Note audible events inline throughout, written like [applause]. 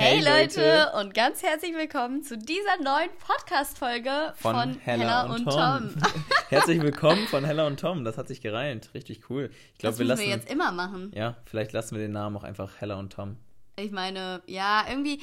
Hey, Leute und ganz herzlich willkommen zu dieser neuen Podcast-Folge von, von, Hella, und, und Tom. Tom. [laughs] herzlich willkommen von Hella und Tom. Das hat sich gereimt. Richtig cool. Ich das wir müssen lassen, wir jetzt immer machen. Ja, vielleicht lassen wir den Namen auch einfach Hella und Tom. Ich meine, ja, irgendwie,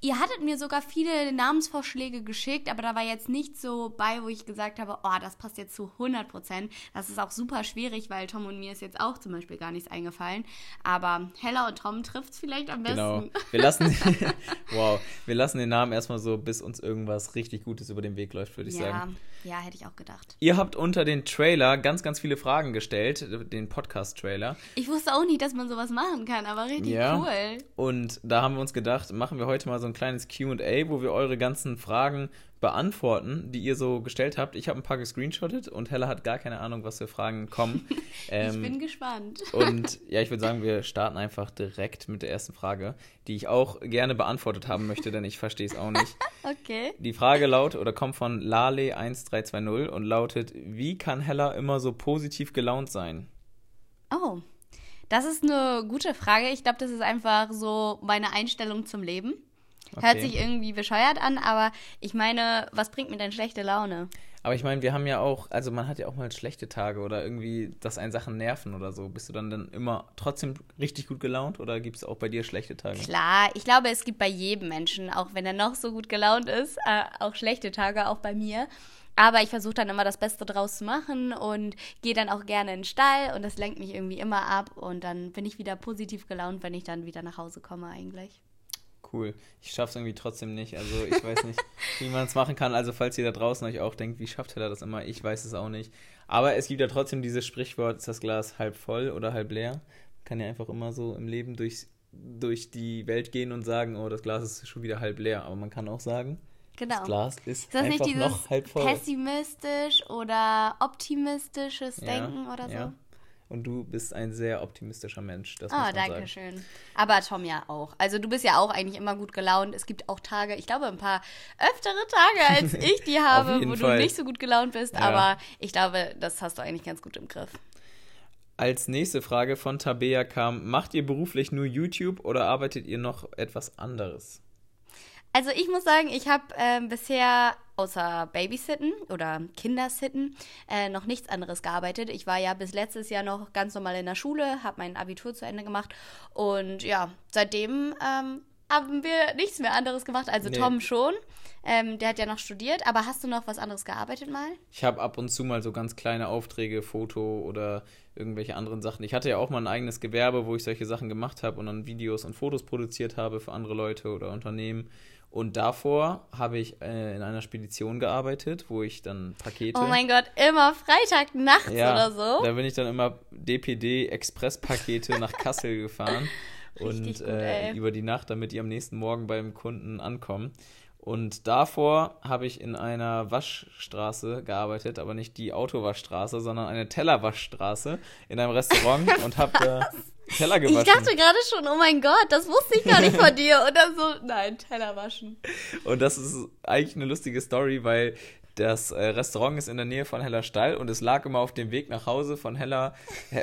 Ihr hattet mir sogar viele Namensvorschläge geschickt, aber da war jetzt nicht so bei, wo ich gesagt habe, oh, das passt jetzt zu 100 Prozent. Das ist auch super schwierig, weil Tom und mir ist jetzt auch zum Beispiel gar nichts eingefallen. Aber Hella und Tom trifft es vielleicht am genau. besten. Genau. Wir lassen, [laughs] [laughs] wow, wir lassen den Namen erstmal so, bis uns irgendwas richtig Gutes über den Weg läuft, würde ich ja, sagen. Ja, hätte ich auch gedacht. Ihr habt unter den Trailer ganz, ganz viele Fragen gestellt, den Podcast-Trailer. Ich wusste auch nicht, dass man sowas machen kann, aber richtig ja. cool. Und da haben wir uns gedacht, machen wir heute mal so ein kleines QA, wo wir eure ganzen Fragen beantworten, die ihr so gestellt habt. Ich habe ein paar gescreenshottet und Hella hat gar keine Ahnung, was für Fragen kommen. [laughs] Ähm, ich bin gespannt. und [laughs] ja, ich würde sagen, wir starten einfach direkt mit der ersten Frage, die ich auch gerne beantwortet haben möchte, denn ich verstehe es auch nicht. [laughs] okay. Die Frage lautet oder kommt von Lale1320 und lautet: Wie kann Hella immer so positiv gelaunt sein? Oh. Das ist eine gute Frage. Ich glaube, das ist einfach so meine Einstellung zum Leben. Okay. Hört sich irgendwie bescheuert an, aber ich meine, was bringt mir denn schlechte Laune? Aber ich meine, wir haben ja auch, also man hat ja auch mal schlechte Tage oder irgendwie, dass einen Sachen nerven oder so. Bist du dann dann immer trotzdem richtig gut gelaunt oder gibt es auch bei dir schlechte Tage? Klar, ich glaube, es gibt bei jedem Menschen, auch wenn er noch so gut gelaunt ist, äh, auch schlechte Tage, auch bei mir. Aber ich versuche dann immer das Beste draus zu machen und gehe dann auch gerne in den Stall und das lenkt mich irgendwie immer ab und dann bin ich wieder positiv gelaunt, wenn ich dann wieder nach Hause komme eigentlich cool. Ich schaff's irgendwie trotzdem nicht. Also ich weiß nicht, [laughs] wie man es machen kann. Also falls ihr da draußen euch auch denkt, wie schafft er das immer? Ich weiß es auch nicht. Aber es gibt ja trotzdem dieses Sprichwort, ist das Glas halb voll oder halb leer? Man kann ja einfach immer so im Leben durchs, durch die Welt gehen und sagen, oh, das Glas ist schon wieder halb leer. Aber man kann auch sagen, genau. das Glas ist, ist das einfach nicht noch halb voll. pessimistisch oder optimistisches Denken ja, oder so? Und du bist ein sehr optimistischer Mensch. Das oh, danke schön. Aber Tom ja auch. Also du bist ja auch eigentlich immer gut gelaunt. Es gibt auch Tage, ich glaube ein paar öftere Tage, als [laughs] ich die habe, wo Fall. du nicht so gut gelaunt bist. Ja. Aber ich glaube, das hast du eigentlich ganz gut im Griff. Als nächste Frage von Tabea kam, macht ihr beruflich nur YouTube oder arbeitet ihr noch etwas anderes? Also ich muss sagen, ich habe äh, bisher außer Babysitten oder Kindersitten äh, noch nichts anderes gearbeitet. Ich war ja bis letztes Jahr noch ganz normal in der Schule, habe mein Abitur zu Ende gemacht und ja, seitdem ähm, haben wir nichts mehr anderes gemacht. Also nee. Tom schon. Ähm, der hat ja noch studiert, aber hast du noch was anderes gearbeitet mal? Ich habe ab und zu mal so ganz kleine Aufträge, Foto oder irgendwelche anderen Sachen. Ich hatte ja auch mal ein eigenes Gewerbe, wo ich solche Sachen gemacht habe und dann Videos und Fotos produziert habe für andere Leute oder Unternehmen. Und davor habe ich äh, in einer Spedition gearbeitet, wo ich dann Pakete. Oh mein Gott, immer Freitag nachts ja, oder so? Da bin ich dann immer DPD Expresspakete nach Kassel gefahren. [laughs] und gut, äh, über die Nacht, damit die am nächsten Morgen beim Kunden ankommen. Und davor habe ich in einer Waschstraße gearbeitet, aber nicht die Autowaschstraße, sondern eine Tellerwaschstraße in einem Restaurant [laughs] und habe da Teller gewaschen. Ich dachte gerade schon, oh mein Gott, das wusste ich gar nicht von dir. Oder so, nein, Teller waschen. Und das ist eigentlich eine lustige Story, weil das äh, Restaurant ist in der Nähe von Heller Stall und es lag immer auf dem Weg nach Hause von Heller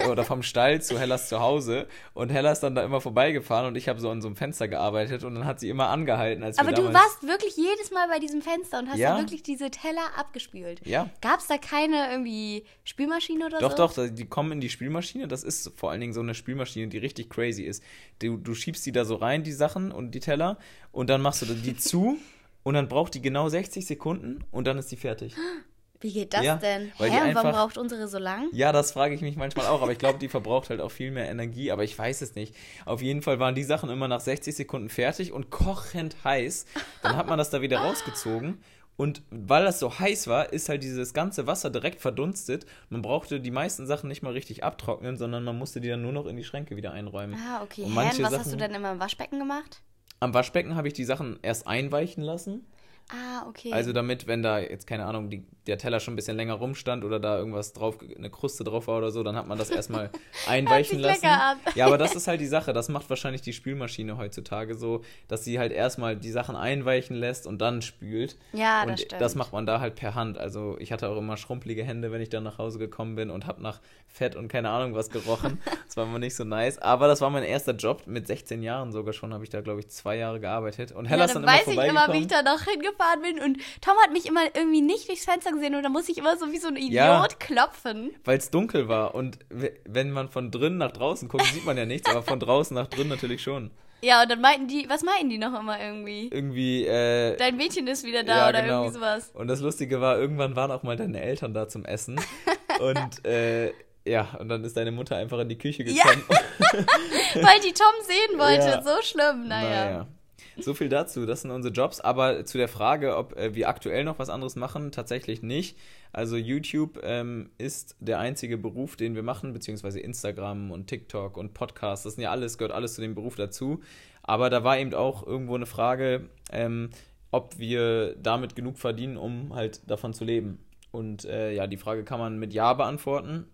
oder vom Stall zu Hellers Zuhause und Heller ist dann da immer vorbeigefahren und ich habe so an so einem Fenster gearbeitet und dann hat sie immer angehalten. Als Aber du warst wirklich jedes Mal bei diesem Fenster und hast ja. wirklich diese Teller abgespült. Ja. Gab es da keine irgendwie Spülmaschine oder doch, so? Doch, doch, die kommen in die Spülmaschine. Das ist vor allen Dingen so eine Spülmaschine, die richtig crazy ist. Du, du schiebst die da so rein, die Sachen und die Teller und dann machst du die zu [laughs] und dann braucht die genau 60 Sekunden und dann ist die fertig. [gasps] Wie geht das ja, denn? Weil Hä, einfach, warum braucht unsere so lang? Ja, das frage ich mich manchmal auch, aber ich glaube, die verbraucht halt auch viel mehr Energie, aber ich weiß es nicht. Auf jeden Fall waren die Sachen immer nach 60 Sekunden fertig und kochend heiß. Dann hat man das da wieder rausgezogen und weil das so heiß war, ist halt dieses ganze Wasser direkt verdunstet. Man brauchte die meisten Sachen nicht mal richtig abtrocknen, sondern man musste die dann nur noch in die Schränke wieder einräumen. Ah, okay. Und Hä, was Sachen, hast du dann immer im Waschbecken gemacht? Am Waschbecken habe ich die Sachen erst einweichen lassen. Ah, okay. Also damit, wenn da jetzt, keine Ahnung, die, der Teller schon ein bisschen länger rumstand oder da irgendwas drauf, eine Kruste drauf war oder so, dann hat man das erstmal [laughs] einweichen lassen. an. Ja, aber das ist halt die Sache. Das macht wahrscheinlich die Spülmaschine heutzutage so, dass sie halt erstmal die Sachen einweichen lässt und dann spült. Ja, und das stimmt. das macht man da halt per Hand. Also ich hatte auch immer schrumpelige Hände, wenn ich dann nach Hause gekommen bin und habe nach Fett und keine Ahnung was gerochen. [laughs] Das war immer nicht so nice. Aber das war mein erster Job. Mit 16 Jahren sogar schon habe ich da, glaube ich, zwei Jahre gearbeitet. Und Hella ja, ist dann dann immer weiß ich immer, wie ich da noch hingefahren bin. Und Tom hat mich immer irgendwie nicht durchs Fenster gesehen und da muss ich immer so wie so ein Idiot Ja. klopfen. Weil es dunkel war. Und wenn man von drinnen nach draußen guckt, sieht man ja nichts, aber von draußen nach drinnen natürlich schon. Ja, und dann meinten die, was meinten die noch immer irgendwie? Irgendwie, äh, Dein Mädchen ist wieder da Ja, oder genau. irgendwie sowas. Und das Lustige war, irgendwann waren auch mal deine Eltern da zum Essen. [laughs] und äh, ja, und dann ist deine Mutter einfach in die Küche Ja. gekommen. [laughs] Weil die Tom sehen wollte. Ja. So schlimm, naja. So viel dazu, das sind unsere Jobs. Aber zu der Frage, ob äh, wir aktuell noch was anderes machen, tatsächlich nicht. Also YouTube ähm, ist der einzige Beruf, den wir machen, beziehungsweise Instagram und TikTok und Podcasts. Das sind ja alles, gehört alles zu dem Beruf dazu. Aber da war eben auch irgendwo eine Frage, ähm, ob wir damit genug verdienen, um halt davon zu leben. Und äh, ja, die Frage kann man mit Ja beantworten.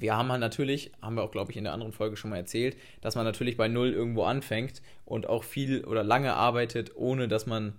Wir haben halt natürlich, haben wir auch, glaube ich, in der anderen Folge schon mal erzählt, dass man natürlich bei Null irgendwo anfängt und auch viel oder lange arbeitet, ohne dass man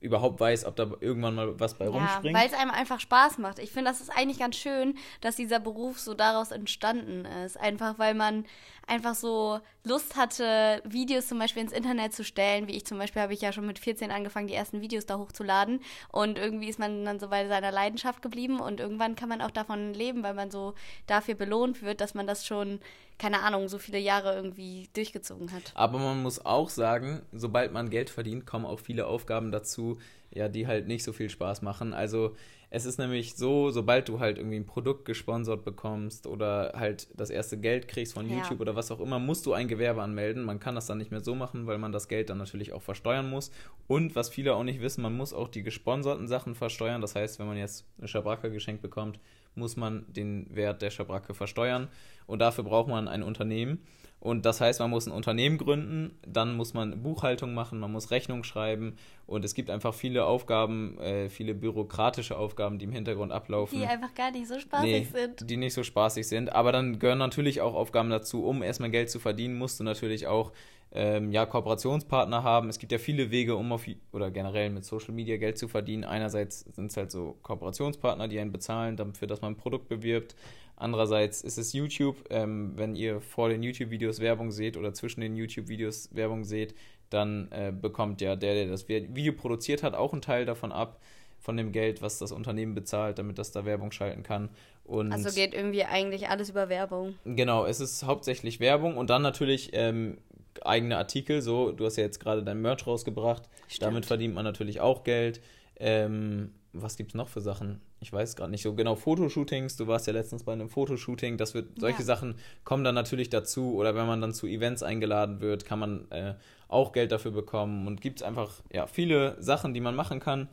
überhaupt weiß, ob da irgendwann mal was bei Ja, rumspringt. weil es einem einfach Spaß macht. Ich finde, das ist eigentlich ganz schön, dass dieser Beruf so daraus entstanden ist. Einfach weil man einfach so Lust hatte, Videos zum Beispiel ins Internet zu stellen. Wie ich zum Beispiel habe ich ja schon mit 14 angefangen, die ersten Videos da hochzuladen. Und irgendwie ist man dann so bei seiner Leidenschaft geblieben. Und irgendwann kann man auch davon leben, weil man so dafür belohnt wird, dass man das schon, keine Ahnung, so viele Jahre irgendwie durchgezogen hat. Aber man muss auch sagen, sobald man Geld verdient, kommen auch viele Aufgaben dazu, ja, die halt nicht so viel Spaß machen. Also es ist nämlich so, sobald du halt irgendwie ein Produkt gesponsert bekommst oder halt das erste Geld kriegst von Ja. YouTube oder was auch immer, musst du ein Gewerbe anmelden. Man kann das dann nicht mehr so machen, weil man das Geld dann natürlich auch versteuern muss. Und was viele auch nicht wissen, man muss auch die gesponserten Sachen versteuern. Das heißt, wenn man jetzt eine Schabracke geschenkt bekommt, muss man den Wert der Schabracke versteuern. Und dafür braucht man ein Unternehmen. Und das heißt, man muss ein Unternehmen gründen, dann muss man Buchhaltung machen, man muss Rechnung schreiben und es gibt einfach viele Aufgaben, äh, viele bürokratische Aufgaben, die im Hintergrund ablaufen. Die einfach gar nicht so spaßig Nee, sind. die nicht so spaßig sind. Aber dann gehören natürlich auch Aufgaben dazu, um erstmal Geld zu verdienen, musst du natürlich auch ähm, ja, Kooperationspartner haben. Es gibt ja viele Wege, um auf oder generell mit Social Media Geld zu verdienen. Einerseits sind es halt so Kooperationspartner, die einen bezahlen dafür, dass man ein Produkt bewirbt. Andererseits ist es YouTube. Ähm, wenn ihr vor den YouTube-Videos Werbung seht oder zwischen den YouTube-Videos Werbung seht, dann äh, bekommt ja der, der das Video produziert hat, auch einen Teil davon ab, von dem Geld, was das Unternehmen bezahlt, damit das da Werbung schalten kann. Und Also geht irgendwie eigentlich alles über Werbung. Genau, es ist hauptsächlich Werbung und dann natürlich ähm, eigene Artikel. So, du hast ja jetzt gerade dein Merch rausgebracht. Stimmt. Damit verdient man natürlich auch Geld. Ähm, was gibt's noch für Sachen? Ich weiß gerade nicht so genau. Fotoshootings. Du warst ja letztens bei einem Fotoshooting. Das wird solche Ja. Sachen kommen dann natürlich dazu. Oder wenn man dann zu Events eingeladen wird, kann man äh, auch Geld dafür bekommen. Und gibt's einfach ja viele Sachen, die man machen kann.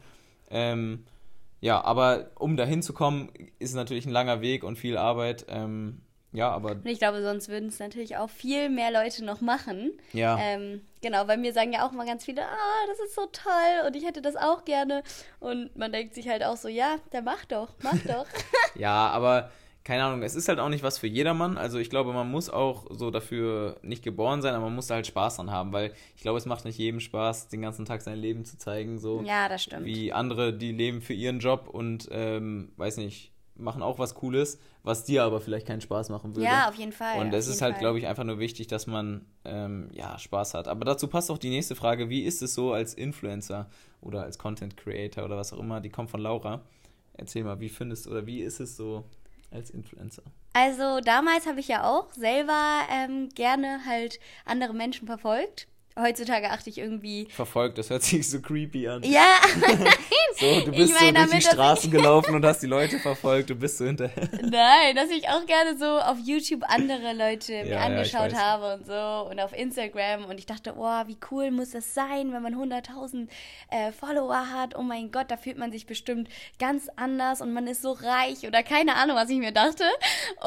Ähm, ja, aber um dahin zu kommen, ist natürlich ein langer Weg und viel Arbeit. Ähm, ja, aber Und ich glaube, sonst würden es natürlich auch viel mehr Leute noch machen. ja. Ähm, genau, weil mir sagen ja auch mal ganz viele, ah, das ist so toll und ich hätte das auch gerne. Und man denkt sich halt auch so, ja, der macht doch, mach doch. [laughs] [laughs] Ja, aber keine Ahnung, es ist halt auch nicht was für jedermann. Also ich glaube, man muss auch so dafür nicht geboren sein, aber man muss da halt Spaß dran haben, weil ich glaube, es macht nicht jedem Spaß, den ganzen Tag sein Leben zu zeigen, so ja, das stimmt. wie andere, die leben für ihren Job und ähm, weiß nicht, machen auch was Cooles, was dir aber vielleicht keinen Spaß machen würde. Ja, auf jeden Fall. Und es ist halt, glaube ich, einfach nur wichtig, dass man ähm, ja Spaß hat. Aber dazu passt auch die nächste Frage: Wie ist es so als Influencer oder als Content Creator oder was auch immer? Die kommt von Laura. Erzähl mal, wie findest oder wie ist es so als Influencer? Also damals habe ich ja auch selber ähm, gerne halt andere Menschen verfolgt. Heutzutage achte ich irgendwie. Verfolgt, das hört sich so creepy an. Ja, [laughs] So, [laughs] du Ich bist meine so durch damit, die Straßen gelaufen und hast die Leute verfolgt, du bist so hinterher. [laughs] nein, dass ich auch gerne so auf YouTube andere Leute mir Ja, ja, ich angeschaut weiß. habe und so und auf Instagram und ich dachte, oh, wie cool muss das sein, wenn man 100.000 äh, Follower hat. Oh mein Gott, da fühlt man sich bestimmt ganz anders und man ist so reich oder keine Ahnung, was ich mir dachte.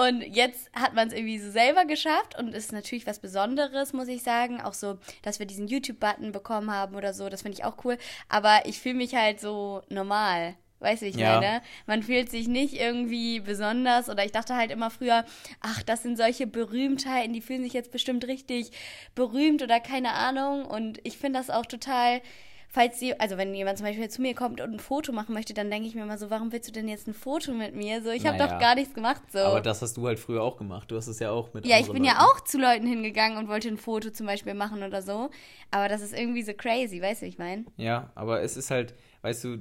Und jetzt hat man es irgendwie so selber geschafft und ist natürlich was Besonderes, muss ich sagen. Auch so, dass dass wir diesen YouTube-Button bekommen haben oder so. Das finde ich auch cool. Aber ich fühle mich halt so normal. Weißt du, ich Ja. meine? Man fühlt sich nicht irgendwie besonders oder ich dachte halt immer früher, ach, das sind solche Berühmtheiten, die fühlen sich jetzt bestimmt richtig berühmt oder keine Ahnung. Und ich finde das auch total, falls sie, also wenn jemand zum Beispiel zu mir kommt und ein Foto machen möchte, dann denke ich mir immer so, warum willst du denn jetzt ein Foto mit mir? So, ich habe Naja. doch gar nichts gemacht. So. Aber das hast du halt früher auch gemacht. Du hast es ja auch mit Ja, ich bin ja Leuten. auch zu Leuten hingegangen und wollte ein Foto zum Beispiel machen oder so. Aber das ist irgendwie so crazy, weißt du, wie ich meine? Ja, aber es ist halt, weißt du,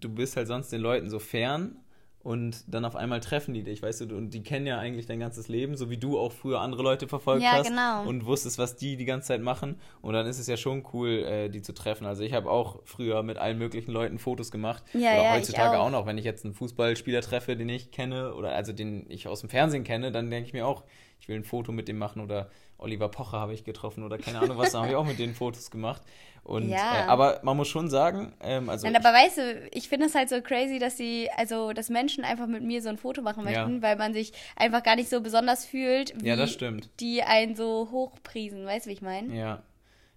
du bist halt sonst den Leuten so fern und dann auf einmal treffen die dich, weißt du, und die kennen ja eigentlich dein ganzes Leben, so wie du auch früher andere Leute verfolgt Ja, hast genau. und wusstest, was die die ganze Zeit machen und dann ist es ja schon cool, äh, die zu treffen. Also ich habe auch früher mit allen möglichen Leuten Fotos gemacht Ja, oder ja, heutzutage auch. auch noch, wenn ich jetzt einen Fußballspieler treffe, den ich kenne oder also den ich aus dem Fernsehen kenne, dann denke ich mir auch, ich will ein Foto mit dem machen oder Oliver Pocher habe ich getroffen oder keine Ahnung was, da habe ich auch mit denen Fotos gemacht. Und, Ja. äh, aber man muss schon sagen, ähm, also Nein, aber weißt du, ich finde es halt so crazy, dass sie, also dass Menschen einfach mit mir so ein Foto machen Ja. möchten, weil man sich einfach gar nicht so besonders fühlt, wie Ja, das stimmt. die einen so hochpriesen, weißt du, wie ich meine? Ja.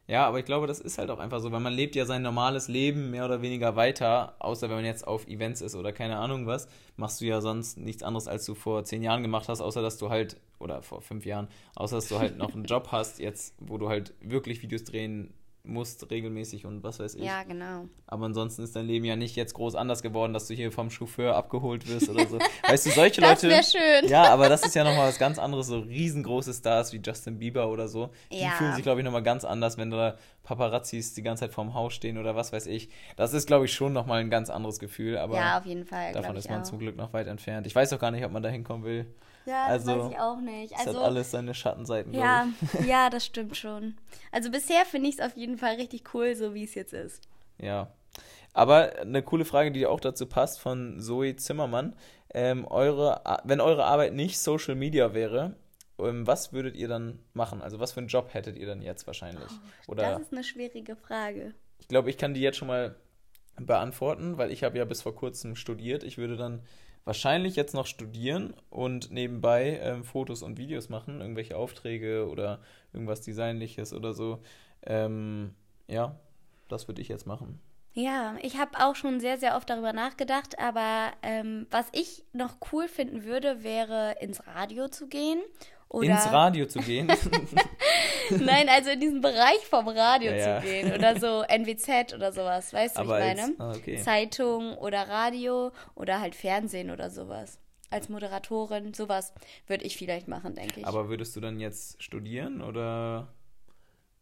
Ja, aber ich glaube, das ist halt auch einfach so, weil man lebt ja sein normales Leben mehr oder weniger weiter, außer wenn man jetzt auf Events ist oder keine Ahnung was, machst du ja sonst nichts anderes, als du vor zehn Jahren gemacht hast, außer dass du halt, oder vor fünf Jahren, außer dass du halt noch einen [laughs] Job hast, jetzt, wo du halt wirklich Videos drehen musst, regelmäßig und was weiß ich. Ja, genau. Aber ansonsten ist dein Leben ja nicht jetzt groß anders geworden, dass du hier vom Chauffeur abgeholt wirst oder so. [laughs] Weißt du, solche Das Leute. wäre schön. Ja, aber das ist ja nochmal was ganz anderes, so riesengroße Stars wie Justin Bieber oder so. Die Ja. fühlen sich, glaube ich, nochmal ganz anders, wenn da Paparazzis die ganze Zeit vorm Haus stehen oder was weiß ich. Das ist, glaube ich, schon nochmal ein ganz anderes Gefühl, aber ja, auf jeden Fall. davon ist man auch. zum Glück noch weit entfernt. Ich weiß auch gar nicht, ob man da hinkommen will. Ja, das Also, weiß ich auch nicht. Es Also, hat alles seine Schattenseiten, ja, [laughs] ja, das [laughs] stimmt schon. Also bisher finde ich es auf jeden Fall richtig cool, so wie es jetzt ist. Ja. Aber eine coole Frage, die auch dazu passt, von Zoe Zimmermann. Ähm, eure, wenn eure Arbeit nicht Social Media wäre, ähm, was würdet ihr dann machen? Also was für einen Job hättet ihr dann jetzt wahrscheinlich? Oder Das ist eine schwierige Frage. ich glaube, ich kann die jetzt schon mal beantworten, weil ich habe ja bis vor kurzem studiert. Ich würde dann wahrscheinlich jetzt noch studieren und nebenbei ähm, Fotos und Videos machen, irgendwelche Aufträge oder irgendwas Designliches oder so. Ähm, ja, das würde ich jetzt machen. Ja, ich habe auch schon sehr, sehr oft darüber nachgedacht, aber ähm, was ich noch cool finden würde, wäre ins Radio zu gehen. Oder Ins Radio zu gehen. [laughs] [laughs] [laughs] Nein, also in diesen Bereich vom Radio Ja, zu gehen. Oder so [laughs] NWZ oder sowas, weißt du, wie ich als- meine? ah, okay. Zeitung oder Radio oder halt Fernsehen oder sowas. Als Moderatorin, sowas würde ich vielleicht machen, denke ich. Aber würdest du dann jetzt studieren oder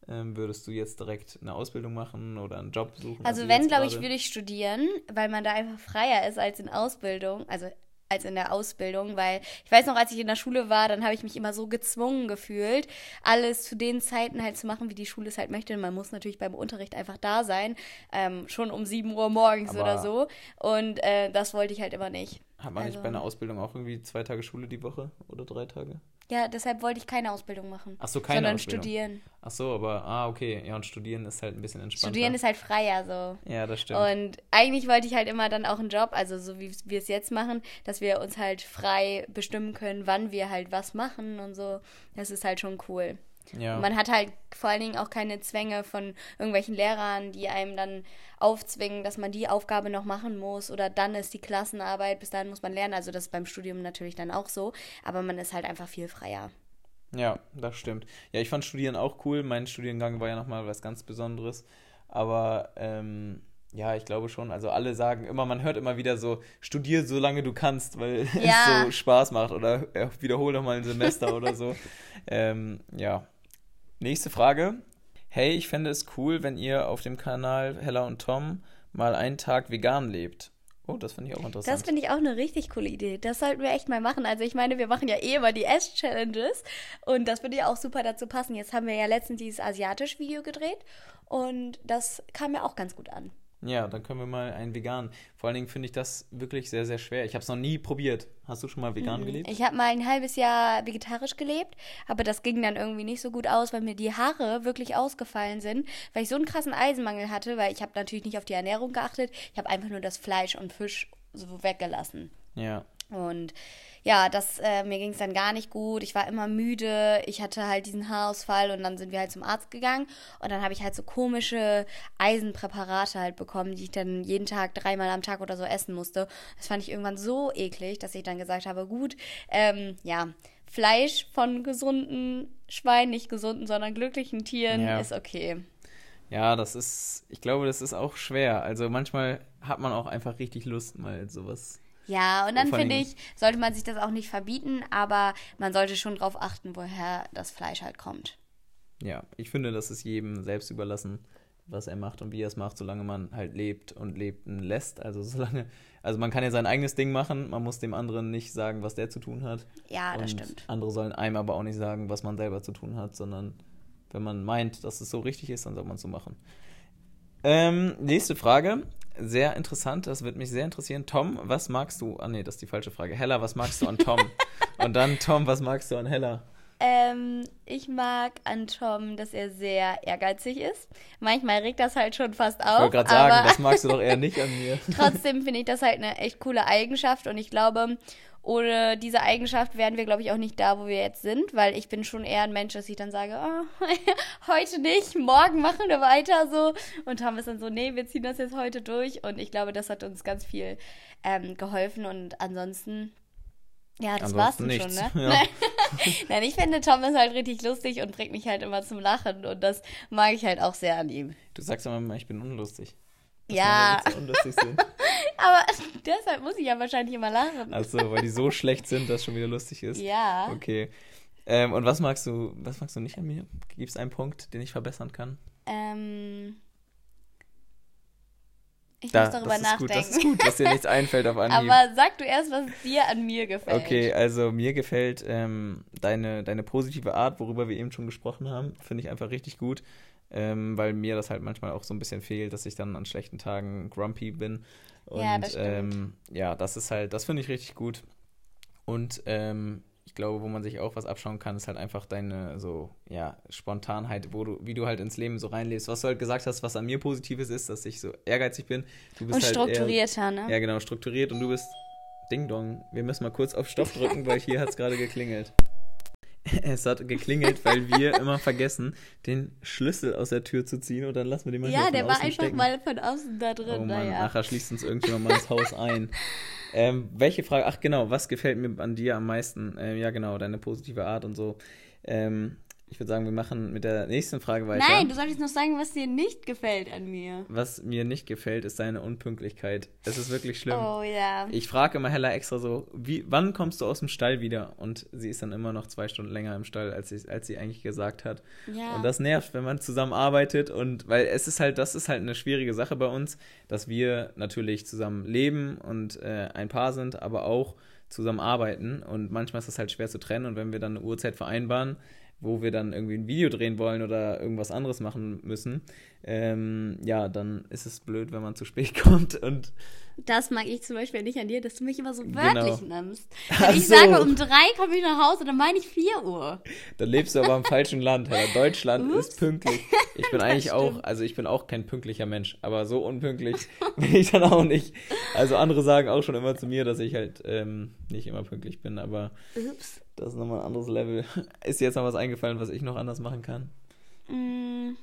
ähm, würdest du jetzt direkt eine Ausbildung machen oder einen Job suchen? Also wie wenn, glaube ich, würde ich studieren, weil man da einfach freier ist als in Ausbildung, also als in der Ausbildung, weil ich weiß noch, als ich in der Schule war, dann habe ich mich immer so gezwungen gefühlt, alles zu den Zeiten halt zu machen, wie die Schule es halt möchte. Und man muss natürlich beim Unterricht einfach da sein, ähm, schon um 7 Uhr morgens Aber- oder so. Und äh, das wollte ich halt immer nicht. Hat man nicht also- bei einer Ausbildung auch irgendwie zwei Tage Schule die Woche oder drei Tage? Ja, deshalb wollte ich keine Ausbildung machen. Ach so, keine sondern Ausbildung. studieren. Ach so, aber ah okay, ja und studieren ist halt ein bisschen entspannter. Studieren ist halt freier so. ja, das stimmt. Und eigentlich wollte ich halt immer dann auch einen Job, also so wie wir es jetzt machen, dass wir uns halt frei bestimmen können, wann wir halt was machen und so. Das ist halt schon cool. Ja. Und man hat halt vor allen Dingen auch keine Zwänge von irgendwelchen Lehrern, die einem dann aufzwingen, dass man die Aufgabe noch machen muss oder dann ist die Klassenarbeit, bis dahin muss man lernen. Also das ist beim Studium natürlich dann auch so, aber man ist halt einfach viel freier. Ja, das stimmt. Ja, ich fand Studieren auch cool. Mein Studiengang war ja nochmal was ganz Besonderes. Aber ähm, ja, ich glaube schon. Also alle sagen immer, man hört immer wieder so, studier so lange du kannst, weil [laughs] Ja. es so Spaß macht. Oder äh, wiederhol doch mal ein Semester oder so. [laughs] Ähm, ja. Nächste Frage. Hey, ich fände es cool, wenn ihr auf dem Kanal Hella und Tom mal einen Tag vegan lebt. Oh, das finde ich auch interessant. Das finde ich auch eine richtig coole Idee. Das sollten wir echt mal machen. Also ich meine, wir machen ja eh immer die Ess-Challenges und das würde ja auch super dazu passen. Jetzt haben wir ja letztens dieses asiatische Video gedreht und das kam mir auch ganz gut an. Ja, dann können wir mal einen vegan. Vor allen Dingen finde ich das wirklich sehr, sehr schwer. Ich habe es noch nie probiert. Hast du schon mal vegan gelebt? Mhm. Ich habe mal ein halbes Jahr vegetarisch gelebt, aber das ging dann irgendwie nicht so gut aus, weil mir die Haare wirklich ausgefallen sind, weil ich so einen krassen Eisenmangel hatte, weil ich habe natürlich nicht auf die Ernährung geachtet. Ich habe einfach nur das Fleisch und Fisch so weggelassen. Ja. Und ja, das, äh, mir ging es dann gar nicht gut. Ich war immer müde. Ich hatte halt diesen Haarausfall und dann sind wir halt zum Arzt gegangen. Und dann habe ich halt so komische Eisenpräparate halt bekommen, die ich dann jeden Tag dreimal am Tag oder so essen musste. Das fand ich irgendwann so eklig, dass ich dann gesagt habe, gut, ähm, ja, Fleisch von gesunden Schweinen, nicht gesunden, sondern glücklichen Tieren Ja. ist okay. Ja, das ist, ich glaube, das ist auch schwer. Also manchmal hat man auch einfach richtig Lust, mal sowas. Ja, und dann finde ich, sollte man sich das auch nicht verbieten, aber man sollte schon drauf achten, woher das Fleisch halt kommt. Ja, ich finde, das ist jedem selbst überlassen, was er macht und wie er es macht, solange man halt lebt und leben lässt. Also [laughs] solange, also man kann ja sein eigenes Ding machen, man muss dem anderen nicht sagen, was der zu tun hat. Ja, das stimmt. andere sollen einem aber auch nicht sagen, was man selber zu tun hat, sondern wenn man meint, dass es so richtig ist, dann soll man es so machen. Ähm, nächste Frage. Sehr interessant, das wird mich sehr interessieren. Tom, was magst du? Ah, nee, das ist die falsche Frage. Hella, was magst du an Tom? [laughs] und dann, Tom, was magst du an Hella? Ähm, ich mag an Tom, dass er sehr ehrgeizig ist. Manchmal regt das halt schon fast Ich auf. wollte gerade sagen, das magst du doch eher nicht an mir. [laughs] trotzdem finde ich das halt eine echt coole Eigenschaft und ich glaube, ohne diese Eigenschaft wären wir, glaube ich, auch nicht da, wo wir jetzt sind, weil ich bin schon eher ein Mensch, dass ich dann sage, oh, [laughs] heute nicht, morgen machen wir weiter so. Und Tom ist dann so, nee, wir ziehen das jetzt heute durch. Und ich glaube, das hat uns ganz viel ähm, geholfen und ansonsten. Ja, das war's Ansonsten schon, nichts, ne? ja. [laughs] Nein. Ich finde, Tom ist halt richtig lustig und bringt mich halt immer zum Lachen und das mag ich halt auch sehr an ihm. Du sagst immer, ich bin unlustig. Dass Ja. Witze unlustig sind. [laughs] Aber [laughs] deshalb muss ich ja wahrscheinlich immer lachen. Achso, weil die so schlecht sind, dass schon wieder lustig ist. Ja. Okay. Ähm, und was magst du, was magst du nicht an mir? Gibt es einen Punkt, den ich verbessern kann? Ähm, ich Da, muss darüber das ist gut, nachdenken. das ist gut, dass dir nichts [laughs] einfällt auf Anhieb. Aber sag du erst, was dir an mir gefällt. Okay, also mir gefällt ähm, deine, deine positive Art, worüber wir eben schon gesprochen haben, finde ich einfach richtig gut, ähm, weil mir das halt manchmal auch so ein bisschen fehlt, dass ich dann an schlechten Tagen grumpy bin. Und Ja, das ähm, ja, das ist halt, das finde ich richtig gut. Und ähm, ich glaube, wo man sich auch was abschauen kann, ist halt einfach deine so, ja, Spontanheit, wo du, wie du halt ins Leben so reinlebst. Was du halt gesagt hast, was an mir Positives ist, dass ich so ehrgeizig bin. Du bist Und halt eher- strukturierter, ne? ja, genau, strukturiert und du bist Ding Dong. Wir müssen mal kurz auf Stopp drücken, weil hier hat es gerade geklingelt. [laughs] Es hat geklingelt, weil wir immer vergessen, den Schlüssel aus der Tür zu ziehen und dann lassen wir den mal hier Ja, der war einfach stecken. mal von außen da drin. Oh Mann, naja. nachher schließt uns irgendjemand mal ins Haus ein. [laughs] Ähm, welche Frage? Ach genau, was gefällt mir an dir am meisten? Ähm, ja genau, deine positive Art und so. Ähm, ich würde sagen, wir machen mit der nächsten Frage weiter. Nein, du solltest noch sagen, was dir nicht gefällt an mir. Was mir nicht gefällt, ist deine Unpünktlichkeit. Es ist wirklich schlimm. Oh ja. Ich frage immer Hella extra so, wie, wann kommst du aus dem Stall wieder? Und sie ist dann immer noch zwei Stunden länger im Stall, als sie, als sie eigentlich gesagt hat. Ja. Und das nervt, wenn man zusammen arbeitet und weil es ist halt, das ist halt eine schwierige Sache bei uns, dass wir natürlich zusammen leben und äh, ein Paar sind, aber auch zusammen arbeiten und manchmal ist das halt schwer zu trennen und wenn wir dann eine Uhrzeit vereinbaren, wo wir dann irgendwie ein Video drehen wollen oder irgendwas anderes machen müssen, ähm, ja, dann ist es blöd, wenn man zu spät [laughs] kommt und Das mag ich zum Beispiel nicht an dir, dass du mich immer so Genau. wörtlich nimmst. [laughs] Ach Wenn ich so. sage, um drei komme ich nach Hause, dann meine ich vier Uhr. Dann lebst du aber im falschen Land, Herr. Deutschland [laughs] Ups. ist pünktlich. Ich bin eigentlich auch, stimmt. also ich bin auch kein pünktlicher Mensch, aber so unpünktlich bin ich dann auch nicht. Also andere sagen auch schon immer zu mir, dass ich halt ähm, nicht immer pünktlich bin, aber Ups. das ist nochmal ein anderes Level. Ist dir jetzt noch was eingefallen, was ich noch anders machen kann? Mm,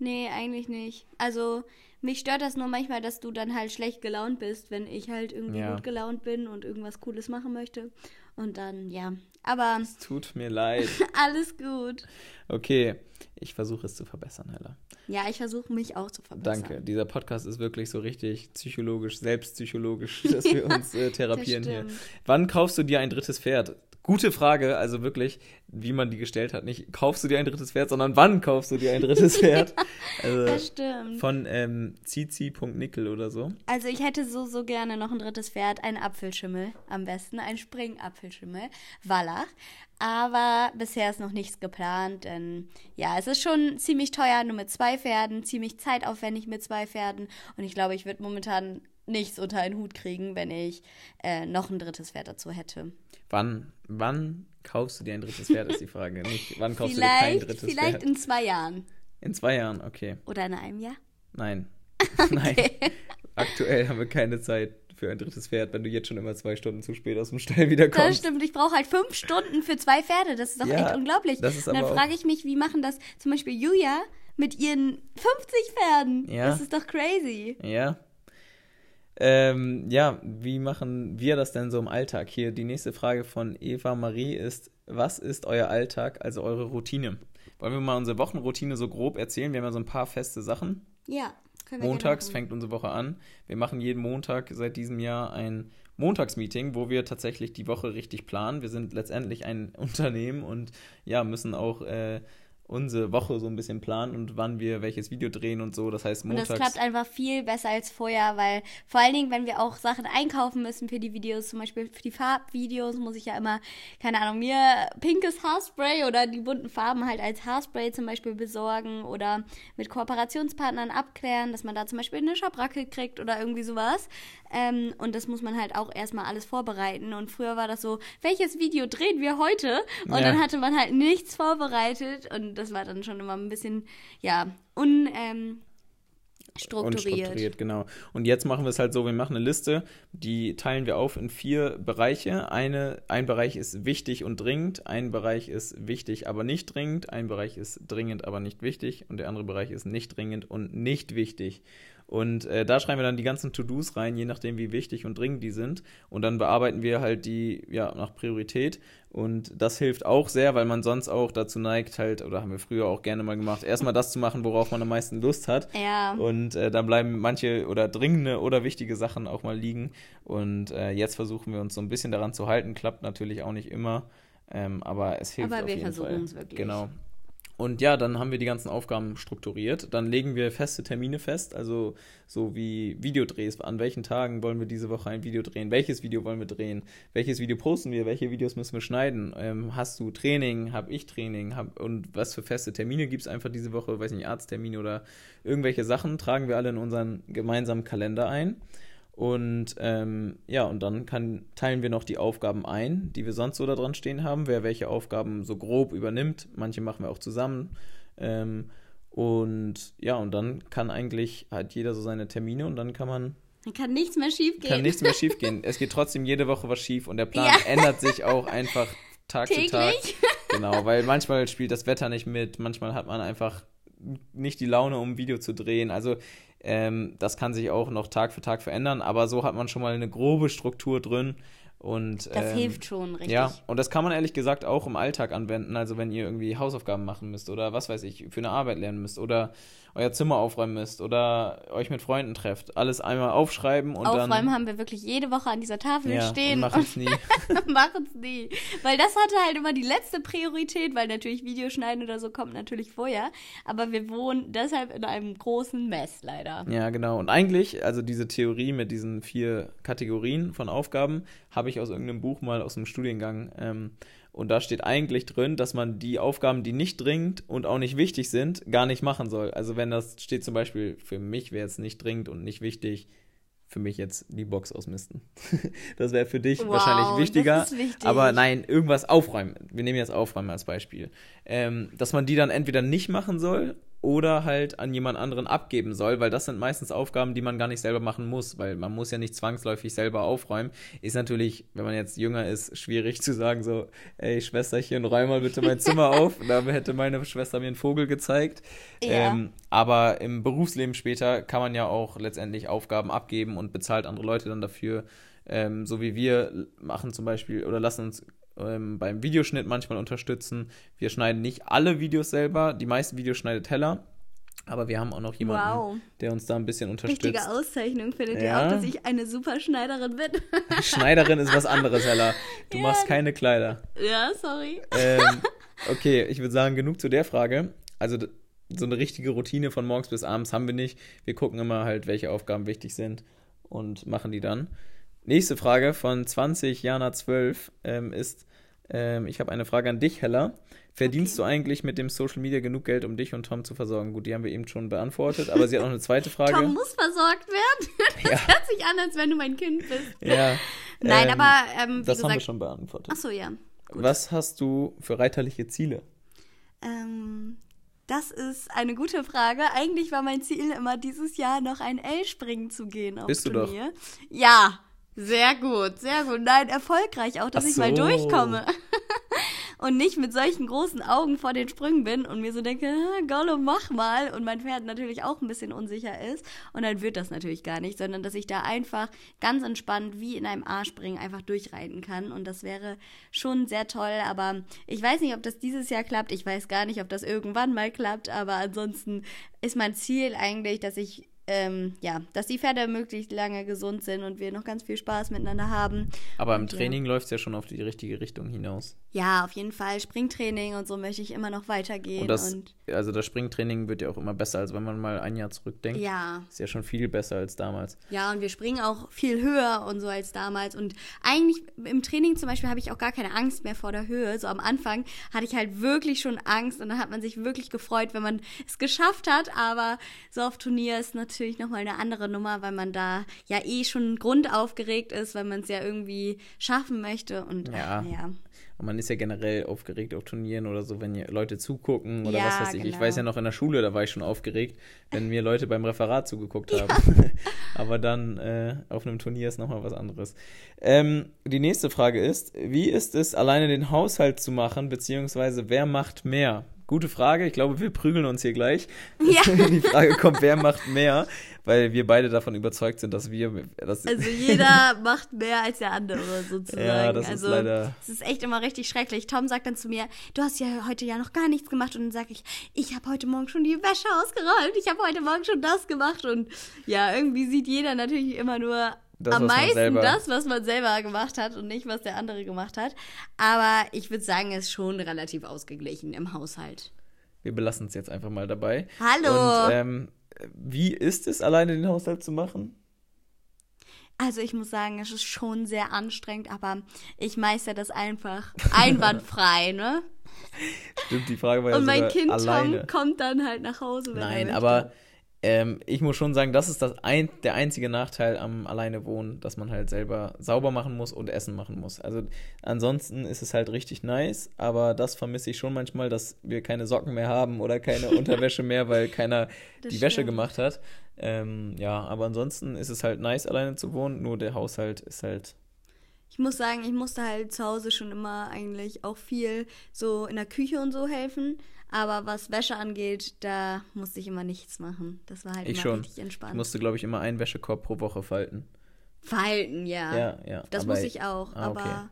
nee, eigentlich nicht. Also, mich stört das nur manchmal, dass du dann halt schlecht gelaunt bist, wenn ich halt irgendwie Ja. gut gelaunt bin und irgendwas Cooles machen möchte. Und dann, ja. Aber Es tut mir leid. [laughs] alles gut. Okay, ich versuche es zu verbessern, Hella. Ja, ich versuche mich auch zu verbessern. Danke. Dieser Podcast ist wirklich so richtig psychologisch, selbstpsychologisch, [laughs] dass wir uns äh, therapieren hier. Wann kaufst du dir ein drittes Pferd? Gute Frage, also wirklich, wie man die gestellt hat. Nicht kaufst du dir ein drittes Pferd, sondern wann kaufst du dir ein drittes [laughs] Pferd? Das Also stimmt. von ähm, Zizi.nickel oder so. Also ich hätte so, so gerne noch ein drittes Pferd, einen Apfelschimmel am besten, ein Springapfelschimmel, Wallach. Aber bisher ist noch nichts geplant, denn ja, es ist schon ziemlich teuer, nur mit zwei Pferden, ziemlich zeitaufwendig mit zwei Pferden. Und ich glaube, ich würde momentan nichts unter einen Hut kriegen, wenn ich äh, noch ein drittes Pferd dazu hätte. Wann, wann kaufst du dir ein drittes Pferd, ist die Frage. [laughs] Nicht, wann kaufst du dir kein Vielleicht, drittes vielleicht Pferd? in zwei Jahren. In zwei Jahren, okay. Oder in einem Jahr. Nein. [laughs] Nein. Aktuell haben wir keine Zeit für ein drittes Pferd, wenn du jetzt schon immer zwei Stunden zu spät aus dem Stall wiederkommst. Das stimmt, ich brauche halt fünf Stunden für zwei Pferde. Das ist doch Ja, echt unglaublich. das ist Und dann frage ich mich, wie machen das zum Beispiel Julia mit ihren 50 Pferden? Ja. Das ist doch crazy. Ja. Ähm, ja, wie machen wir das denn so im Alltag? Hier die nächste Frage von Eva Marie ist, was ist euer Alltag, also eure Routine? Wollen wir mal unsere Wochenroutine so grob erzählen? Wir haben ja so ein paar feste Sachen. Ja, können wir Montags fängt unsere Woche an. Wir machen jeden Montag seit diesem Jahr ein Montagsmeeting, wo wir tatsächlich die Woche richtig planen. Wir sind letztendlich ein [laughs] Unternehmen und ja, müssen auch äh, unsere Woche so ein bisschen planen und wann wir welches Video drehen und so. Das heißt, Und montags. das klappt einfach viel besser als vorher, weil vor allen Dingen, wenn wir auch Sachen einkaufen müssen für die Videos, zum Beispiel für die Farbvideos, muss ich ja immer, keine Ahnung, mir pinkes Haarspray oder die bunten Farben halt als Haarspray zum Beispiel besorgen oder mit Kooperationspartnern abklären, dass man da zum Beispiel eine Schabracke kriegt oder irgendwie sowas. Ähm, und das muss man halt auch erstmal alles vorbereiten. Und früher war das so, welches Video drehen wir heute? Und Ja. dann hatte man halt nichts vorbereitet und das war dann schon immer ein bisschen, ja, un, ähm, strukturiert. Unstrukturiert, genau. Und jetzt machen wir es halt so, wir machen eine Liste, die teilen wir auf in vier Bereiche. Eine, ein Bereich ist wichtig und dringend, ein Bereich ist wichtig, aber nicht dringend, ein Bereich ist dringend, aber nicht wichtig und der andere Bereich ist nicht dringend und nicht wichtig. Und äh, da schreiben wir dann die ganzen To-Dos rein, je nachdem, wie wichtig und dringend die sind. Und dann bearbeiten wir halt die ja nach Priorität. Und das hilft auch sehr, weil man sonst auch dazu neigt, halt, oder haben wir früher auch gerne mal gemacht, erstmal das zu machen, worauf man am meisten Lust hat. Ja. Und äh, dann bleiben manche oder dringende oder wichtige Sachen auch mal liegen. Und äh, jetzt versuchen wir uns so ein bisschen daran zu halten. Klappt natürlich auch nicht immer, ähm, aber es hilft Aber auf wir jeden versuchen Fall. es wirklich. Genau. Und ja, dann haben wir die ganzen Aufgaben strukturiert. Dann legen wir feste Termine fest, also so wie Videodrehs. An welchen Tagen wollen wir diese Woche ein Video drehen? Welches Video wollen wir drehen? Welches Video posten wir? Welche Videos müssen wir schneiden? Ähm, hast du Training? Hab ich Training? Hab, und was für feste Termine gibt es einfach diese Woche? Weiß nicht, Arzttermine oder irgendwelche Sachen tragen wir alle in unseren gemeinsamen Kalender ein. Und ähm, ja, und dann kann, teilen wir noch die Aufgaben ein, die wir sonst so da dran stehen haben, wer welche Aufgaben so grob übernimmt. Manche machen wir auch zusammen. Ähm, und ja, und dann kann eigentlich, hat jeder so seine Termine und dann kann man, Dann kann nichts mehr schief gehen. kann nichts mehr schief gehen. [laughs] Es geht trotzdem jede Woche was schief und der Plan Ja. ändert sich auch einfach Tag zu Tag. Täglich. [laughs] Genau, weil manchmal spielt das Wetter nicht mit, manchmal hat man einfach nicht die Laune, um ein Video zu drehen. Also ähm, das kann sich auch noch Tag für Tag verändern, aber so hat man schon mal eine grobe Struktur drin. Und, Das ähm, hilft schon richtig. Ja, und das kann man ehrlich gesagt auch im Alltag anwenden. Also wenn ihr irgendwie Hausaufgaben machen müsst oder was weiß ich, für eine Arbeit lernen müsst oder euer Zimmer aufräumen müsst oder euch mit Freunden trefft. Alles einmal aufschreiben und Aufräumen dann. haben wir wirklich jede Woche an dieser Tafel ja, stehen und [laughs] machen es nie. machen es nie. Weil das hatte halt immer die letzte Priorität, weil natürlich Videoschneiden oder so kommt natürlich vorher. Aber wir wohnen deshalb in einem großen Mess, leider. Ja, genau. Und eigentlich, also diese Theorie mit diesen vier Kategorien von Aufgaben, habe ich aus irgendeinem Buch mal aus einem Studiengang. Ähm, und da steht eigentlich drin, dass man die Aufgaben, die nicht dringend und auch nicht wichtig sind, gar nicht machen soll. Also wenn das steht zum Beispiel, für mich wäre es nicht dringend und nicht wichtig, für mich jetzt die Box ausmisten. [laughs] das wäre für dich Wow, wahrscheinlich wichtiger. wichtig. Aber nein, irgendwas aufräumen. Wir nehmen jetzt Aufräumen als Beispiel. Ähm, dass man die dann entweder nicht machen soll oder halt an jemand anderen abgeben soll, weil das sind meistens Aufgaben, die man gar nicht selber machen muss, weil man muss ja nicht zwangsläufig selber aufräumen. Ist natürlich, wenn man jetzt jünger ist, schwierig zu sagen so, ey Schwesterchen, räum mal bitte mein Zimmer [laughs] auf. Da hätte meine Schwester mir einen Vogel gezeigt. Ja. Ähm, aber im Berufsleben später kann man ja auch letztendlich Aufgaben abgeben und bezahlt andere Leute dann dafür. Ähm, so wie wir machen zum Beispiel oder lassen uns ähm, beim Videoschnitt manchmal unterstützen. Wir schneiden nicht alle Videos selber. Die meisten Videos schneidet Heller. Aber wir haben auch noch jemanden, Wow. der uns da ein bisschen unterstützt. Richtige Auszeichnung findet ihr Ja. auch, dass ich eine super Schneiderin bin. [laughs] Schneiderin ist was anderes, Heller. Du Ja. machst keine Kleider. ja, sorry. Ähm, [laughs] okay, ich würde sagen, genug zu der Frage. Also so eine richtige Routine von morgens bis abends haben wir nicht. Wir gucken immer halt, welche Aufgaben wichtig sind und machen die dann. Nächste Frage von 20 Jana 12 ähm, ist, ähm, ich habe eine Frage an dich, Hella. Verdienst Okay. du eigentlich mit dem Social Media genug Geld, um dich und Tom zu versorgen? Gut, die haben wir eben schon beantwortet, aber sie hat noch eine zweite Frage. Tom muss versorgt werden. [laughs] Das Ja. hört sich an, als wenn du mein Kind bist. ja, Nein, ähm, aber ähm, das haben wir gesagt. schon beantwortet. Ach so, ja. Was hast du für reiterliche Ziele? Ähm, das ist eine gute Frage. Eigentlich war mein Ziel immer dieses Jahr noch ein L-Springen zu gehen auf Bist du doch. Turnier. Ja, Sehr gut, sehr gut. Nein, erfolgreich auch, dass Ach ich mal so. durchkomme. [laughs] und nicht mit solchen großen Augen vor den Sprüngen bin und mir so denke, "Ah, Gollum, mach mal. Und mein Pferd natürlich auch ein bisschen unsicher ist. Und dann wird das natürlich gar nicht, sondern dass ich da einfach ganz entspannt wie in einem A-Springen einfach durchreiten kann. Und das wäre schon sehr toll. Aber ich weiß nicht, ob das dieses Jahr klappt. Ich weiß gar nicht, ob das irgendwann mal klappt. Aber ansonsten ist mein Ziel eigentlich, dass ich ähm, ja, dass die Pferde möglichst lange gesund sind und wir noch ganz viel Spaß miteinander haben. Aber im Und ja. Training läuft es ja schon auf die richtige Richtung hinaus. Ja, auf jeden Fall. Springtraining und so möchte ich immer noch weitergehen. Und das, und also das Springtraining wird ja auch immer besser, als wenn man mal ein Jahr zurückdenkt. ja, Ist ja schon viel besser als damals. ja, und wir springen auch viel höher und so als damals. Und eigentlich im Training zum Beispiel habe ich auch gar keine Angst mehr vor der Höhe. So am Anfang hatte ich halt wirklich schon Angst und dann hat man sich wirklich gefreut, wenn man es geschafft hat. Aber so auf Turnier ist natürlich nochmal eine andere Nummer, weil man da ja eh schon grundaufgeregt ist, weil man es ja irgendwie schaffen möchte. Und Ja. äh, ja. Und man ist ja generell aufgeregt auf Turnieren oder so, wenn Leute zugucken oder Ja, was weiß ich. Ich genau. weiß ja noch in der Schule, da war ich schon aufgeregt, wenn mir Leute beim Referat zugeguckt haben. [laughs] Aber dann äh, auf einem Turnier ist nochmal was anderes. Ähm, die nächste Frage ist, wie ist es, alleine den Haushalt zu machen, beziehungsweise wer macht mehr? Gute Frage, ich glaube, wir prügeln uns hier gleich. Ja. Die Frage kommt, wer [laughs] macht mehr? Weil wir beide davon überzeugt sind, dass wir. Dass, Also jeder [laughs] macht mehr als der andere sozusagen. Ja, das ist also, leider- Es ist echt immer richtig schrecklich. Tom sagt dann zu mir, du hast ja heute ja noch gar nichts gemacht. Und dann sage ich, ich habe heute Morgen schon die Wäsche ausgeräumt. Ich habe heute Morgen schon das gemacht. Und ja, irgendwie sieht jeder natürlich immer nur Das, am meisten selber- das, was man selber gemacht hat und nicht, was der andere gemacht hat. Aber ich würde sagen, es ist schon relativ ausgeglichen im Haushalt. wir belassen es jetzt einfach mal dabei. Hallo. Und ähm, wie ist es, alleine den Haushalt zu machen? Also ich muss sagen, es ist schon sehr anstrengend, aber ich meister das einfach [laughs] einwandfrei, ne? Stimmt, die Frage war ja Und mein Kind alleine. Tom kommt dann halt nach Hause, wenn er Nein, möchte. aber ähm, ich muss schon sagen, das ist das ein, der einzige Nachteil am alleine wohnen, dass man halt selber sauber machen muss und Essen machen muss. Also ansonsten ist es halt richtig nice, aber das vermisse ich schon manchmal, dass wir keine Socken mehr haben oder keine [laughs] Unterwäsche mehr, weil keiner Das die Wäsche stimmt. gemacht hat. Ähm, ja, aber ansonsten ist es halt nice, alleine zu wohnen, nur der Haushalt ist halt Ich muss sagen, ich musste halt zu Hause schon immer eigentlich auch viel so in der Küche und so helfen. Aber was Wäsche angeht, da musste ich immer nichts machen. Das war halt ich immer schon. richtig entspannt. Ich musste, glaube ich, immer einen Wäschekorb pro Woche falten. Falten, ja. Ja, ja. Das aber- muss ich auch, Ah, okay. aber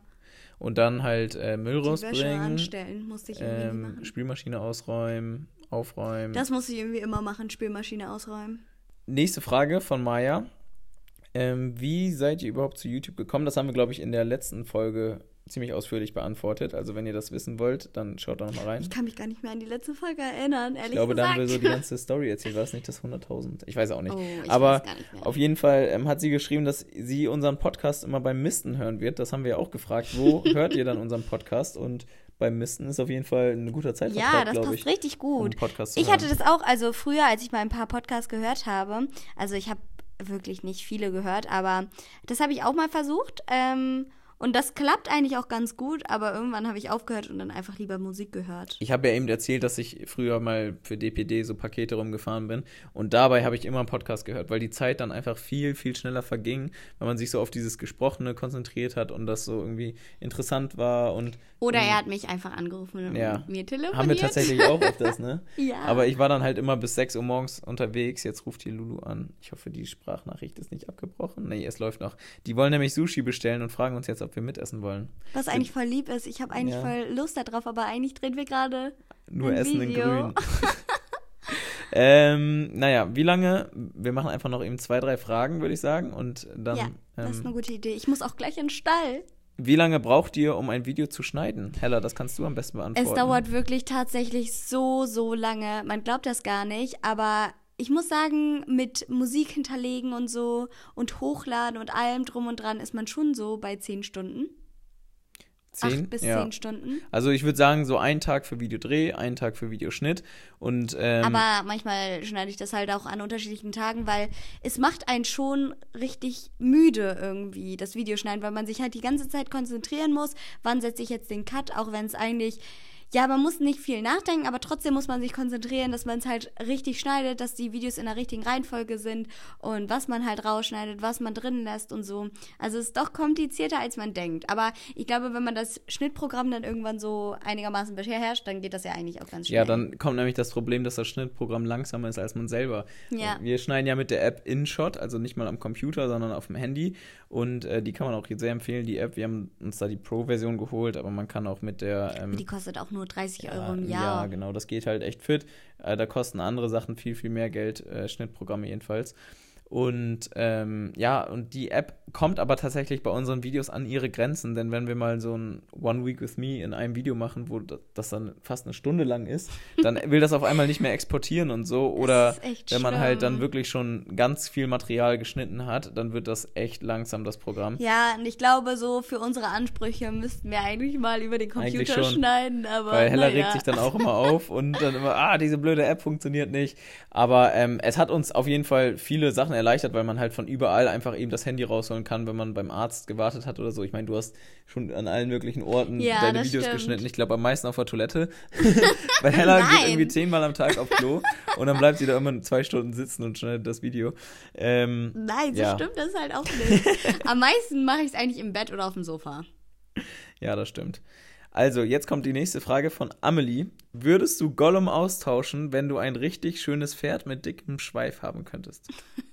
Und dann halt äh, Müll rausbringen, anstellen musste ich irgendwie ähm, machen. Spülmaschine ausräumen, aufräumen. Das musste ich irgendwie immer machen, Spülmaschine ausräumen. Nächste Frage von Maya. Ähm, wie seid ihr überhaupt zu YouTube gekommen? Das haben wir, glaube ich, in der letzten Folge ziemlich ausführlich beantwortet. Also wenn ihr das wissen wollt, dann schaut da noch mal rein. Ich kann mich gar nicht mehr an die letzte Folge erinnern, ehrlich Ich glaube, da gesagt. haben wir so die [laughs] ganze Story erzählt. War es nicht das 100.000? Ich weiß auch nicht. Oh, Aber nicht auf jeden Fall ähm, hat sie geschrieben, dass sie unseren Podcast immer beim Misten hören wird. Das haben wir ja auch gefragt. Wo [laughs] hört ihr dann unseren Podcast? Und beim Misten ist auf jeden Fall ein guter Zeitvertreib, Ja, das passt ich. richtig um gut. Zu Ich hatte das auch, also früher, als ich mal ein paar Podcasts gehört habe, also ich habe wirklich nicht viele gehört, aber das habe ich auch mal versucht. Ähm, und das klappt eigentlich auch ganz gut, aber irgendwann habe ich aufgehört und dann einfach lieber Musik gehört. Ich habe ja eben erzählt, dass ich früher mal für DPD so Pakete rumgefahren bin und dabei habe ich immer einen Podcast gehört, weil die Zeit dann einfach viel, viel schneller verging, weil man sich so auf dieses Gesprochene konzentriert hat und das so irgendwie interessant war und Oder er hat mich einfach angerufen und Ja. mir telefoniert. haben wir tatsächlich auch öfters, ne? [laughs] Ja. Aber ich war dann halt immer bis 6 Uhr morgens unterwegs. Jetzt ruft hier Lulu an. Ich hoffe, die Sprachnachricht ist nicht abgebrochen. Nee, es läuft noch. Die wollen nämlich Sushi bestellen und fragen uns jetzt, ob wir mitessen wollen. Was eigentlich voll lieb ist. Ich habe eigentlich Ja. voll Lust darauf, aber eigentlich drehen wir gerade Nur Essen in Video. Grün. [laughs] ähm, naja, wie lange? Wir machen einfach noch eben zwei, drei Fragen, würde ich sagen. Und dann. Ja, das ist eine ähm, gute Idee. Ich muss auch gleich in den Stall. wie lange braucht ihr, um ein Video zu schneiden? Hella, das kannst du am besten beantworten. Es dauert wirklich tatsächlich so, so lange. Man glaubt das gar nicht, aber ich muss sagen, mit Musik hinterlegen und so und hochladen und allem drum und dran ist man schon so bei zehn Stunden. Zehn? Acht bis ja. zehn Stunden. Also ich würde sagen, so ein Tag für Videodreh, ein Tag für Videoschnitt. Und ähm, Aber manchmal schneide ich das halt auch an unterschiedlichen Tagen, weil es macht einen schon richtig müde irgendwie, das Videoschneiden, weil man sich halt die ganze Zeit konzentrieren muss. Wann setze ich jetzt den Cut, auch wenn es eigentlich ja, man muss nicht viel nachdenken, aber trotzdem muss man sich konzentrieren, dass man es halt richtig schneidet, dass die Videos in der richtigen Reihenfolge sind und was man halt rausschneidet, was man drin lässt und so. Also es ist doch komplizierter, als man denkt. Aber ich glaube, wenn man das Schnittprogramm dann irgendwann so einigermaßen beherrscht, dann geht das ja eigentlich auch ganz schnell. Ja, dann kommt nämlich das Problem, dass das Schnittprogramm langsamer ist als man selber. Ja. Wir schneiden ja mit der App InShot, also nicht mal am Computer, sondern auf dem Handy. Und äh, die kann man auch sehr empfehlen, die App. Wir haben uns da die Pro-Version geholt, aber man kann auch mit der. Ähm, die kostet auch nur 30 ja, Euro im Ja, Jahr. genau, das geht halt echt fit. Äh, da kosten andere Sachen viel, viel mehr Geld, äh, Schnittprogramme jedenfalls. Und ähm, ja, und die App kommt aber tatsächlich bei unseren Videos an ihre Grenzen, denn wenn wir mal so ein One Week with Me in einem Video machen, wo das dann fast eine Stunde lang ist, dann [laughs] will das auf einmal nicht mehr exportieren und so. Oder wenn man halt dann schlimm. wirklich schon ganz viel Material geschnitten hat, dann wird das echt langsam, das Programm. Ja, und ich glaube, so für unsere Ansprüche müssten wir eigentlich mal über den Computer schon. schneiden, aber. Weil Hella naja. regt sich dann auch immer auf und dann immer, ah, diese blöde App funktioniert nicht. Aber ähm, es hat uns auf jeden Fall viele Sachen erleichtert, weil man halt von überall einfach eben das Handy rausholen kann, wenn man beim Arzt gewartet hat oder so. Ich meine, du hast schon an allen möglichen Orten Ja, deine Videos stimmt. geschnitten. Ich glaube, am meisten auf der Toilette. [laughs] weil Hella geht Nein. irgendwie zehnmal am Tag auf Klo und dann bleibt sie da immer zwei Stunden sitzen und schneidet das Video. Ähm, Nein, so Ja. stimmt das halt auch nicht. [laughs] Am meisten mache ich es eigentlich im Bett oder auf dem Sofa. Ja, das stimmt. Also, jetzt kommt die nächste Frage von Amelie. Würdest du Gollum austauschen, wenn du ein richtig schönes Pferd mit dickem Schweif haben könntest? [laughs]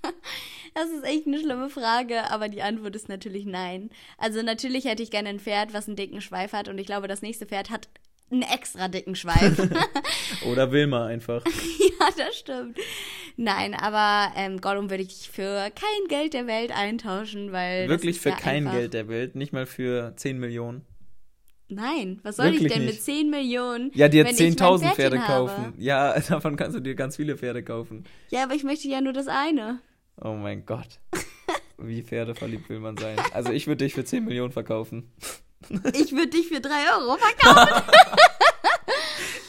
Das ist echt eine schlimme Frage, aber die Antwort ist natürlich nein. Also natürlich hätte ich gerne ein Pferd, was einen dicken Schweif hat und ich glaube, das nächste Pferd hat einen extra dicken Schweif. [laughs] Oder Wilma einfach. [laughs] ja, das stimmt. Nein, aber ähm, Gollum würde ich für kein Geld der Welt eintauschen, weil Wirklich für ja kein. Geld der Welt, nicht mal für 10 Millionen. Nein, was soll ich Wirklich denn mit nicht. 10 Millionen? Ja, dir wenn ich mein 10.000 Pferdchen Pferde habe? kaufen. Ja, [laughs] davon kannst du dir ganz viele Pferde kaufen. Ja, aber ich möchte ja nur das eine. Oh mein Gott. Wie pferdeverliebt will man sein? Also ich würde dich für 10 Millionen verkaufen. Ich würde dich für 3 Euro verkaufen. [laughs]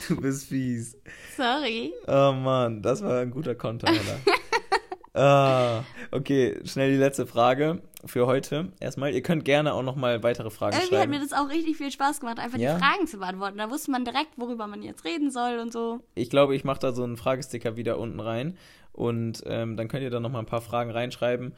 Du bist fies. Sorry. Oh Mann, das war ein guter Konter, [laughs] ah, okay, schnell die letzte Frage für heute. Erstmal, ihr könnt gerne auch noch mal weitere Fragen Irgendwie hat schreiben. mir das auch richtig viel Spaß gemacht, einfach Ja? die Fragen zu beantworten. Da wusste man direkt, worüber man jetzt reden soll und so. Ich glaube, ich mache da so einen Fragesticker wieder unten rein und ähm, dann könnt ihr da noch mal ein paar Fragen reinschreiben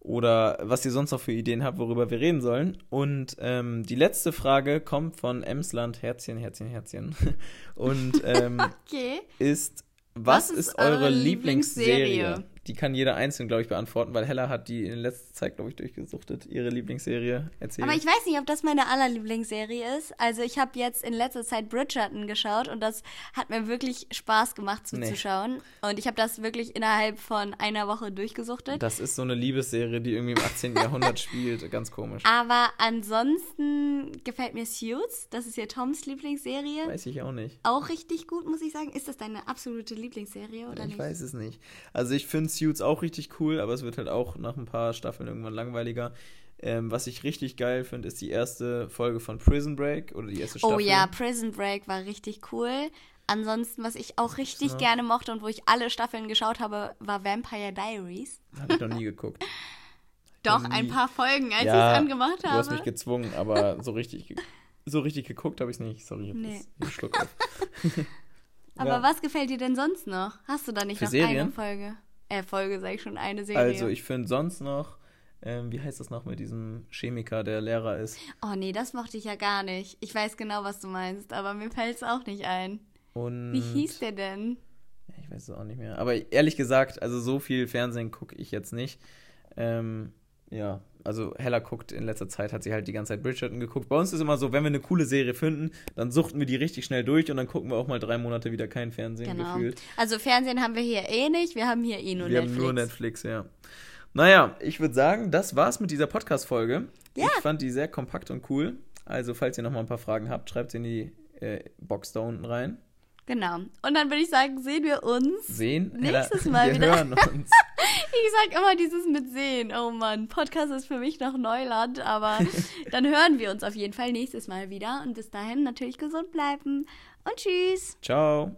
oder was ihr sonst noch für Ideen habt, worüber wir reden sollen. Und ähm, die letzte Frage kommt von Emsland Herzchen, Herzchen, Herzchen [laughs] und ähm, [laughs] Okay. ist, was, Was ist eure Lieblingsserie? Lieblingsserie? Die kann jeder einzeln, glaube ich, beantworten, weil Hella hat die in letzter Zeit, glaube ich, durchgesuchtet. Ihre Lieblingsserie erzählt. Aber ich weiß nicht, ob das meine allerlieblingsserie ist. Also ich habe jetzt in letzter Zeit Bridgerton geschaut und das hat mir wirklich Spaß gemacht zuzuschauen. Und ich habe das wirklich innerhalb von einer Woche durchgesuchtet. das ist so eine Liebesserie, die irgendwie im 18. Jahrhundert [laughs] spielt. Ganz komisch. Aber ansonsten gefällt mir Suits. Das ist ja Toms Lieblingsserie. Weiß ich auch nicht. Auch richtig gut, muss ich sagen. Ist das deine absolute Lieblingsserie oder ich nicht? weiß es nicht. Also ich finde Suits auch richtig cool, aber es wird halt auch nach ein paar Staffeln irgendwann langweiliger. Ähm, was ich richtig geil finde, ist die erste Folge von Prison Break oder die erste Staffel. Oh ja, Prison Break war richtig cool. Ansonsten, was ich auch richtig noch? gerne mochte und wo ich alle Staffeln geschaut habe, war Vampire Diaries. Habe ich noch nie geguckt. [laughs] Doch, nie. ein paar Folgen, als ich ja, es angemacht du habe. hast mich gezwungen, aber [laughs] so richtig, so richtig geguckt habe ich es nicht. Sorry, ich Nee. einen Schluck auf. [laughs] Aber Ja. was gefällt dir denn sonst noch? Hast du da nicht Für noch Serien? eine Folge? Äh, Folge, sag ich schon, eine Serie. Also ich finde sonst noch, ähm, wie heißt das noch mit diesem Chemiker, der Lehrer ist? oh nee, das mochte ich ja gar nicht. Ich weiß genau, was du meinst, aber mir fällt es auch nicht ein. Und Wie hieß der denn? Ich weiß es auch nicht mehr. Aber ehrlich gesagt, also so viel Fernsehen gucke ich jetzt nicht. Ähm, ja, also Hella guckt in letzter Zeit, hat sie halt die ganze Zeit Bridgerton geguckt. Bei uns ist immer so, wenn wir eine coole Serie finden, dann suchten wir die richtig schnell durch und dann gucken wir auch mal drei Monate wieder kein Fernsehen Genau. gefühlt. Also Fernsehen haben wir hier eh nicht, wir haben hier eh nur wir Netflix. haben nur Netflix, ja. Naja, ich würde sagen, das war's mit dieser Podcast-Folge. Ja. Ich fand die sehr kompakt und cool. Also, falls ihr noch mal ein paar Fragen habt, schreibt sie in die äh, Box da unten rein. Genau. Und dann würde ich sagen, sehen wir uns. Sehen. Nächstes [laughs] Mal wir wieder. hören uns. [laughs] Ich sag immer dieses mit sehen. Oh Mann, Podcast ist für mich noch Neuland, aber [laughs] dann hören wir uns auf jeden Fall nächstes Mal wieder. Und bis dahin natürlich gesund bleiben. Und tschüss. Ciao.